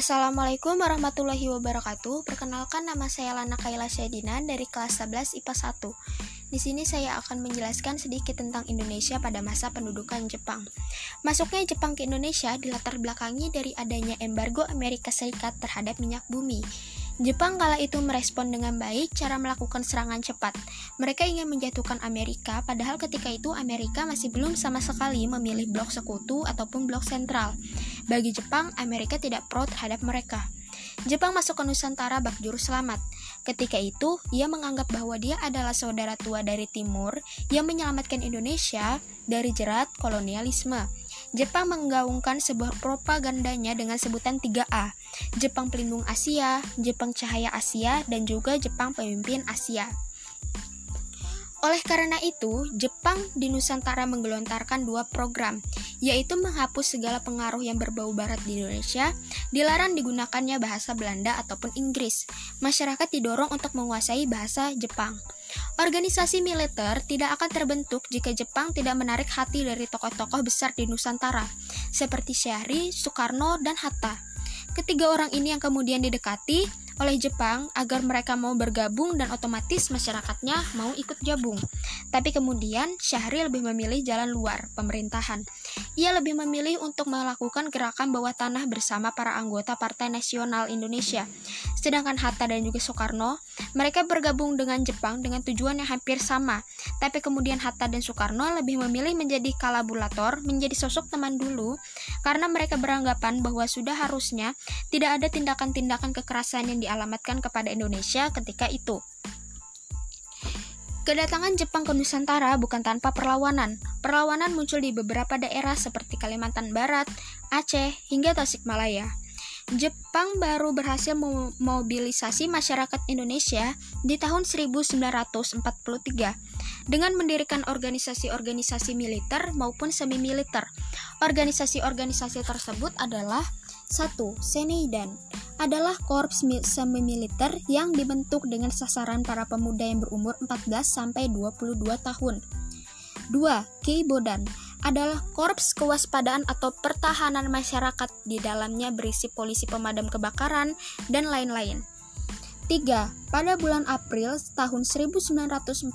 Assalamualaikum warahmatullahi wabarakatuh. Perkenalkan nama saya Lana Kaila Syedina dari kelas 11 IPA 1. Di sini saya akan menjelaskan sedikit tentang Indonesia pada masa pendudukan Jepang. Masuknya Jepang ke Indonesia dilatar belakangi dari adanya embargo Amerika Serikat terhadap minyak bumi. Jepang kala itu merespon dengan baik cara melakukan serangan cepat. Mereka ingin menjatuhkan Amerika, padahal ketika itu Amerika masih belum sama sekali memilih blok sekutu ataupun blok sentral. Bagi Jepang, Amerika tidak pro terhadap mereka. Jepang masuk ke Nusantara bak juru selamat. Ketika itu, ia menganggap bahwa dia adalah saudara tua dari timur yang menyelamatkan Indonesia dari jerat kolonialisme. Jepang menggaungkan sebuah propagandanya dengan sebutan 3A, Jepang Pelindung Asia, Jepang Cahaya Asia, dan juga Jepang Pemimpin Asia. Oleh karena itu, Jepang di Nusantara menggelontarkan dua program, yaitu menghapus segala pengaruh yang berbau barat di Indonesia, dilarang digunakannya bahasa Belanda ataupun Inggris. Masyarakat didorong untuk menguasai bahasa Jepang. Organisasi militer tidak akan terbentuk jika Jepang tidak menarik hati dari tokoh-tokoh besar di Nusantara, seperti Syahri, Soekarno, dan Hatta. Ketiga orang ini yang kemudian didekati oleh Jepang agar mereka mau bergabung dan otomatis masyarakatnya mau ikut gabung. Tapi kemudian Syahri lebih memilih jalan luar pemerintahan. Ia lebih memilih untuk melakukan gerakan bawah tanah bersama para anggota Partai Nasional Indonesia. Sedangkan Hatta dan juga Soekarno, mereka bergabung dengan Jepang dengan tujuan yang hampir sama. Tapi kemudian Hatta dan Soekarno lebih memilih menjadi kalabulator, menjadi sosok teman dulu, karena mereka beranggapan bahwa sudah harusnya tidak ada tindakan-tindakan kekerasan yang di dialamatkan kepada Indonesia ketika itu. Kedatangan Jepang ke Nusantara bukan tanpa perlawanan. Perlawanan muncul di beberapa daerah seperti Kalimantan Barat, Aceh, hingga Tasikmalaya. Jepang baru berhasil memobilisasi masyarakat Indonesia di tahun 1943 dengan mendirikan organisasi-organisasi militer maupun semi-militer. Organisasi-organisasi tersebut adalah 1. Seneidan adalah korps semi-militer yang dibentuk dengan sasaran para pemuda yang berumur 14 sampai 22 tahun. 2. Keibodan adalah korps kewaspadaan atau pertahanan masyarakat di dalamnya berisi polisi pemadam kebakaran dan lain-lain. 3. Pada bulan April tahun 1943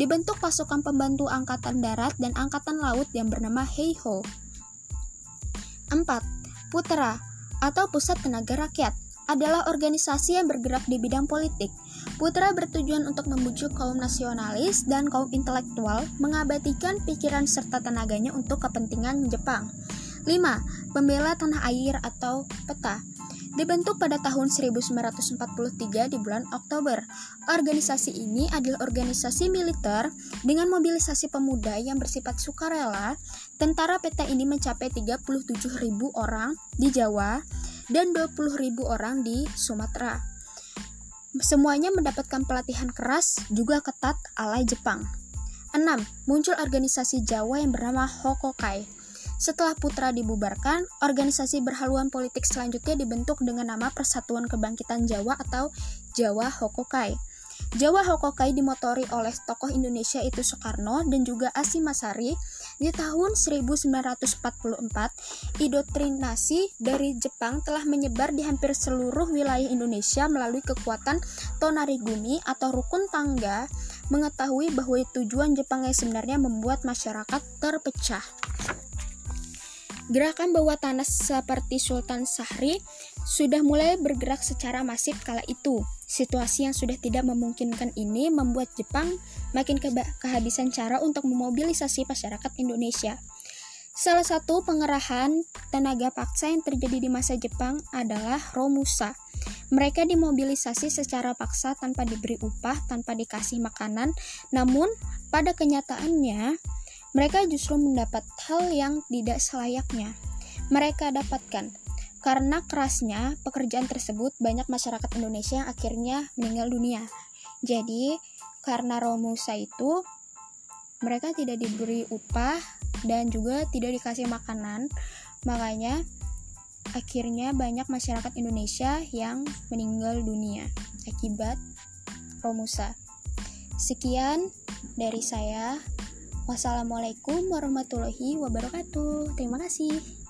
dibentuk pasukan pembantu angkatan darat dan angkatan laut yang bernama Heiho. 4. Putra atau Pusat Tenaga Rakyat adalah organisasi yang bergerak di bidang politik. Putra bertujuan untuk membujuk kaum nasionalis dan kaum intelektual mengabadikan pikiran serta tenaganya untuk kepentingan Jepang. 5. Pembela tanah air atau PETA Dibentuk pada tahun 1943 di bulan Oktober. Organisasi ini adalah organisasi militer dengan mobilisasi pemuda yang bersifat sukarela. Tentara PETA ini mencapai 37.000 orang di Jawa dan 20.000 orang di Sumatera. Semuanya mendapatkan pelatihan keras juga ketat ala Jepang. 6. Muncul organisasi Jawa yang bernama Hokokai setelah Putra dibubarkan, organisasi berhaluan politik selanjutnya dibentuk dengan nama Persatuan Kebangkitan Jawa atau Jawa Hokokai. Jawa Hokokai dimotori oleh tokoh Indonesia itu Soekarno dan juga Asim Masari di tahun 1944. Idoktrinasi dari Jepang telah menyebar di hampir seluruh wilayah Indonesia melalui kekuatan Tonarigumi atau rukun tangga mengetahui bahwa tujuan Jepang yang sebenarnya membuat masyarakat terpecah. Gerakan bawah tanah seperti Sultan Sahri sudah mulai bergerak secara masif kala itu. Situasi yang sudah tidak memungkinkan ini membuat Jepang makin kehabisan cara untuk memobilisasi masyarakat Indonesia. Salah satu pengerahan tenaga paksa yang terjadi di masa Jepang adalah Romusa. Mereka dimobilisasi secara paksa tanpa diberi upah, tanpa dikasih makanan, namun pada kenyataannya mereka justru mendapat hal yang tidak selayaknya mereka dapatkan. Karena kerasnya pekerjaan tersebut, banyak masyarakat Indonesia yang akhirnya meninggal dunia. Jadi, karena Romusa itu, mereka tidak diberi upah dan juga tidak dikasih makanan. Makanya, akhirnya banyak masyarakat Indonesia yang meninggal dunia akibat Romusa. Sekian dari saya. Wassalamualaikum warahmatullahi wabarakatuh. Terima kasih.